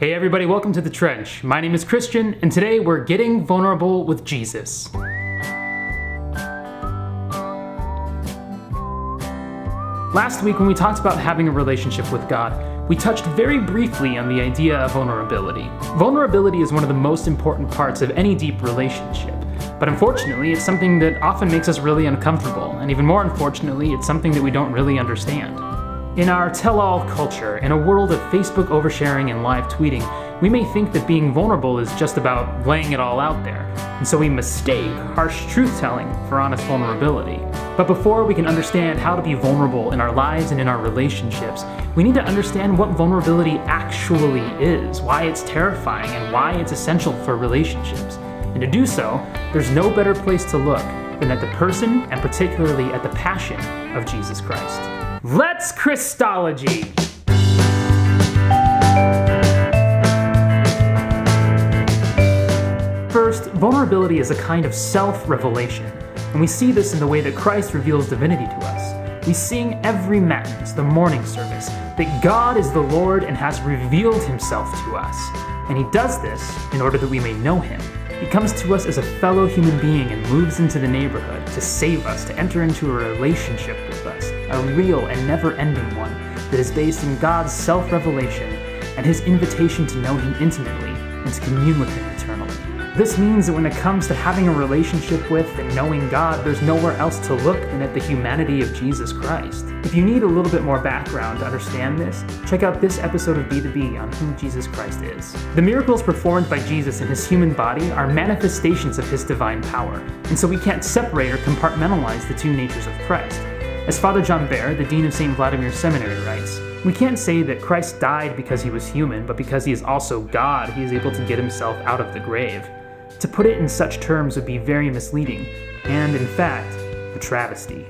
Hey everybody, welcome to The Trench. My name is Christian, and today we're getting vulnerable with Jesus. Last week, when we talked about having a relationship with God, we touched very briefly on the idea of vulnerability. Vulnerability is one of the most important parts of any deep relationship, but unfortunately, it's something that often makes us really uncomfortable, and even more unfortunately, it's something that we don't really understand. In our tell all culture, in a world of Facebook oversharing and live tweeting, we may think that being vulnerable is just about laying it all out there, and so we mistake harsh truth telling for honest vulnerability. But before we can understand how to be vulnerable in our lives and in our relationships, we need to understand what vulnerability actually is, why it's terrifying, and why it's essential for relationships. And to do so, there's no better place to look than at the person and particularly at the passion of Jesus Christ. Let's Christology! First, vulnerability is a kind of self revelation, and we see this in the way that Christ reveals divinity to us. We sing every Matins, the morning service, that God is the Lord and has revealed himself to us. And he does this in order that we may know him. He comes to us as a fellow human being and moves into the neighborhood to save us, to enter into a relationship with us, a real and never ending one that is based in God's self revelation and his invitation to know him intimately and to commune with him eternally. This means that when it comes to having a relationship with and knowing God, there's nowhere else to look than at the humanity of Jesus Christ. If you need a little bit more background to understand this, check out this episode of Be the Bee on who Jesus Christ is. The miracles performed by Jesus in his human body are manifestations of his divine power, and so we can't separate or compartmentalize the two natures of Christ. As Father John Behr, the Dean of St. Vladimir Seminary, writes, we can't say that Christ died because he was human, but because he is also God, he is able to get himself out of the grave. To put it in such terms would be very misleading, and in fact, a travesty.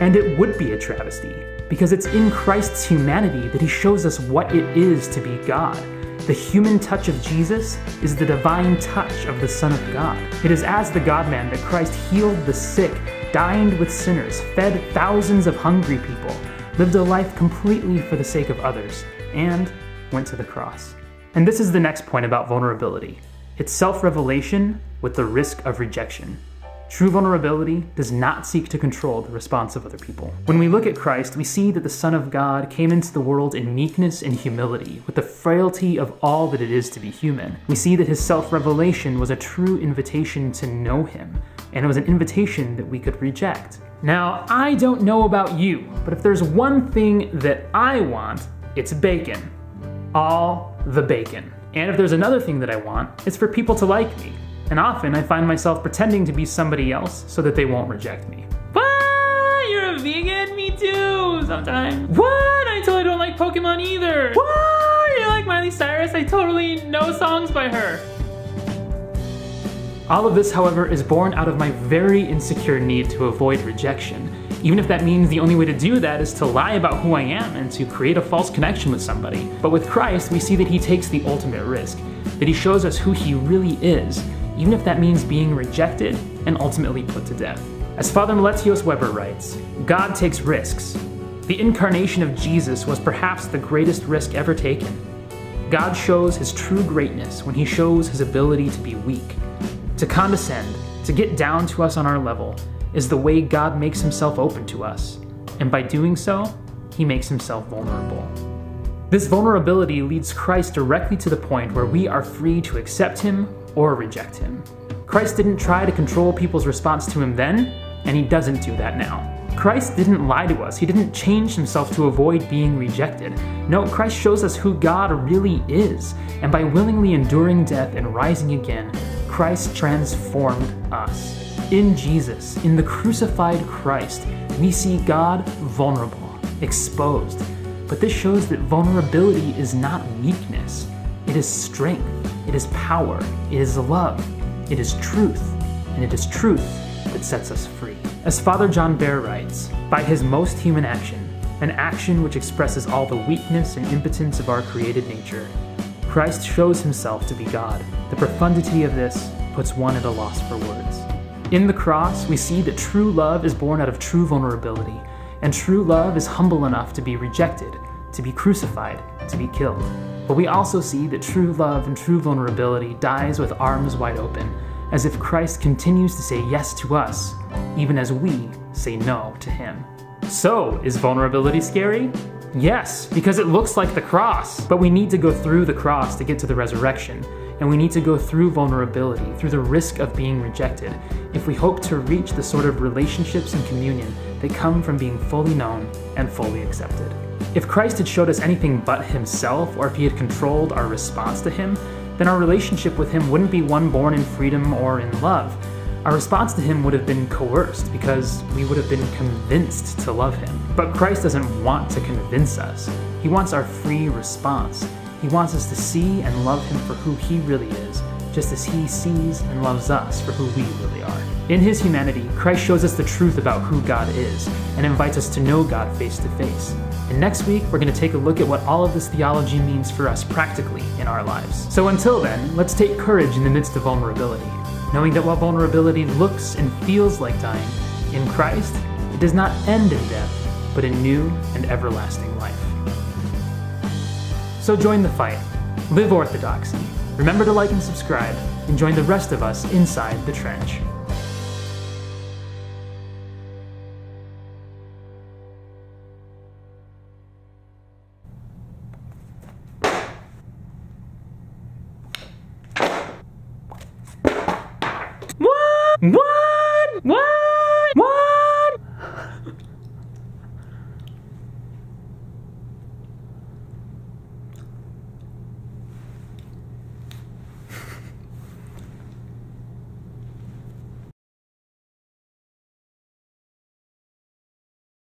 And it would be a travesty, because it's in Christ's humanity that he shows us what it is to be God. The human touch of Jesus is the divine touch of the Son of God. It is as the God man that Christ healed the sick, dined with sinners, fed thousands of hungry people, lived a life completely for the sake of others, and went to the cross. And this is the next point about vulnerability. It's self revelation with the risk of rejection. True vulnerability does not seek to control the response of other people. When we look at Christ, we see that the Son of God came into the world in meekness and humility, with the frailty of all that it is to be human. We see that his self revelation was a true invitation to know him, and it was an invitation that we could reject. Now, I don't know about you, but if there's one thing that I want, it's bacon. All the bacon. And if there's another thing that I want, it's for people to like me. And often I find myself pretending to be somebody else so that they won't reject me. What? You're a vegan? Me too, sometimes. What? I totally don't like Pokemon either. What? You like Miley Cyrus? I totally know songs by her. All of this, however, is born out of my very insecure need to avoid rejection even if that means the only way to do that is to lie about who I am and to create a false connection with somebody. But with Christ, we see that he takes the ultimate risk, that he shows us who he really is, even if that means being rejected and ultimately put to death. As Father Meletios Weber writes, God takes risks. The incarnation of Jesus was perhaps the greatest risk ever taken. God shows his true greatness when he shows his ability to be weak, to condescend, to get down to us on our level, is the way God makes himself open to us. And by doing so, he makes himself vulnerable. This vulnerability leads Christ directly to the point where we are free to accept him or reject him. Christ didn't try to control people's response to him then, and he doesn't do that now. Christ didn't lie to us. He didn't change himself to avoid being rejected. No, Christ shows us who God really is. And by willingly enduring death and rising again, Christ transformed us. In Jesus, in the crucified Christ, we see God vulnerable, exposed. But this shows that vulnerability is not weakness, it is strength, it is power, it is love, it is truth, and it is truth that sets us free. As Father John Behr writes, by his most human action, an action which expresses all the weakness and impotence of our created nature, Christ shows himself to be God. The profundity of this puts one at a loss for words. In the cross, we see that true love is born out of true vulnerability, and true love is humble enough to be rejected, to be crucified, to be killed. But we also see that true love and true vulnerability dies with arms wide open, as if Christ continues to say yes to us, even as we say no to him. So, is vulnerability scary? Yes, because it looks like the cross. But we need to go through the cross to get to the resurrection, and we need to go through vulnerability, through the risk of being rejected, if we hope to reach the sort of relationships and communion that come from being fully known and fully accepted. If Christ had showed us anything but himself, or if he had controlled our response to him, then our relationship with him wouldn't be one born in freedom or in love. Our response to him would have been coerced because we would have been convinced to love him. But Christ doesn't want to convince us. He wants our free response. He wants us to see and love him for who he really is, just as he sees and loves us for who we really are. In his humanity, Christ shows us the truth about who God is and invites us to know God face to face. And next week, we're going to take a look at what all of this theology means for us practically in our lives. So until then, let's take courage in the midst of vulnerability knowing that while vulnerability looks and feels like dying, in Christ, it does not end in death, but in new and everlasting life. So join the fight, live orthodoxy, remember to like and subscribe, and join the rest of us inside the trench. What?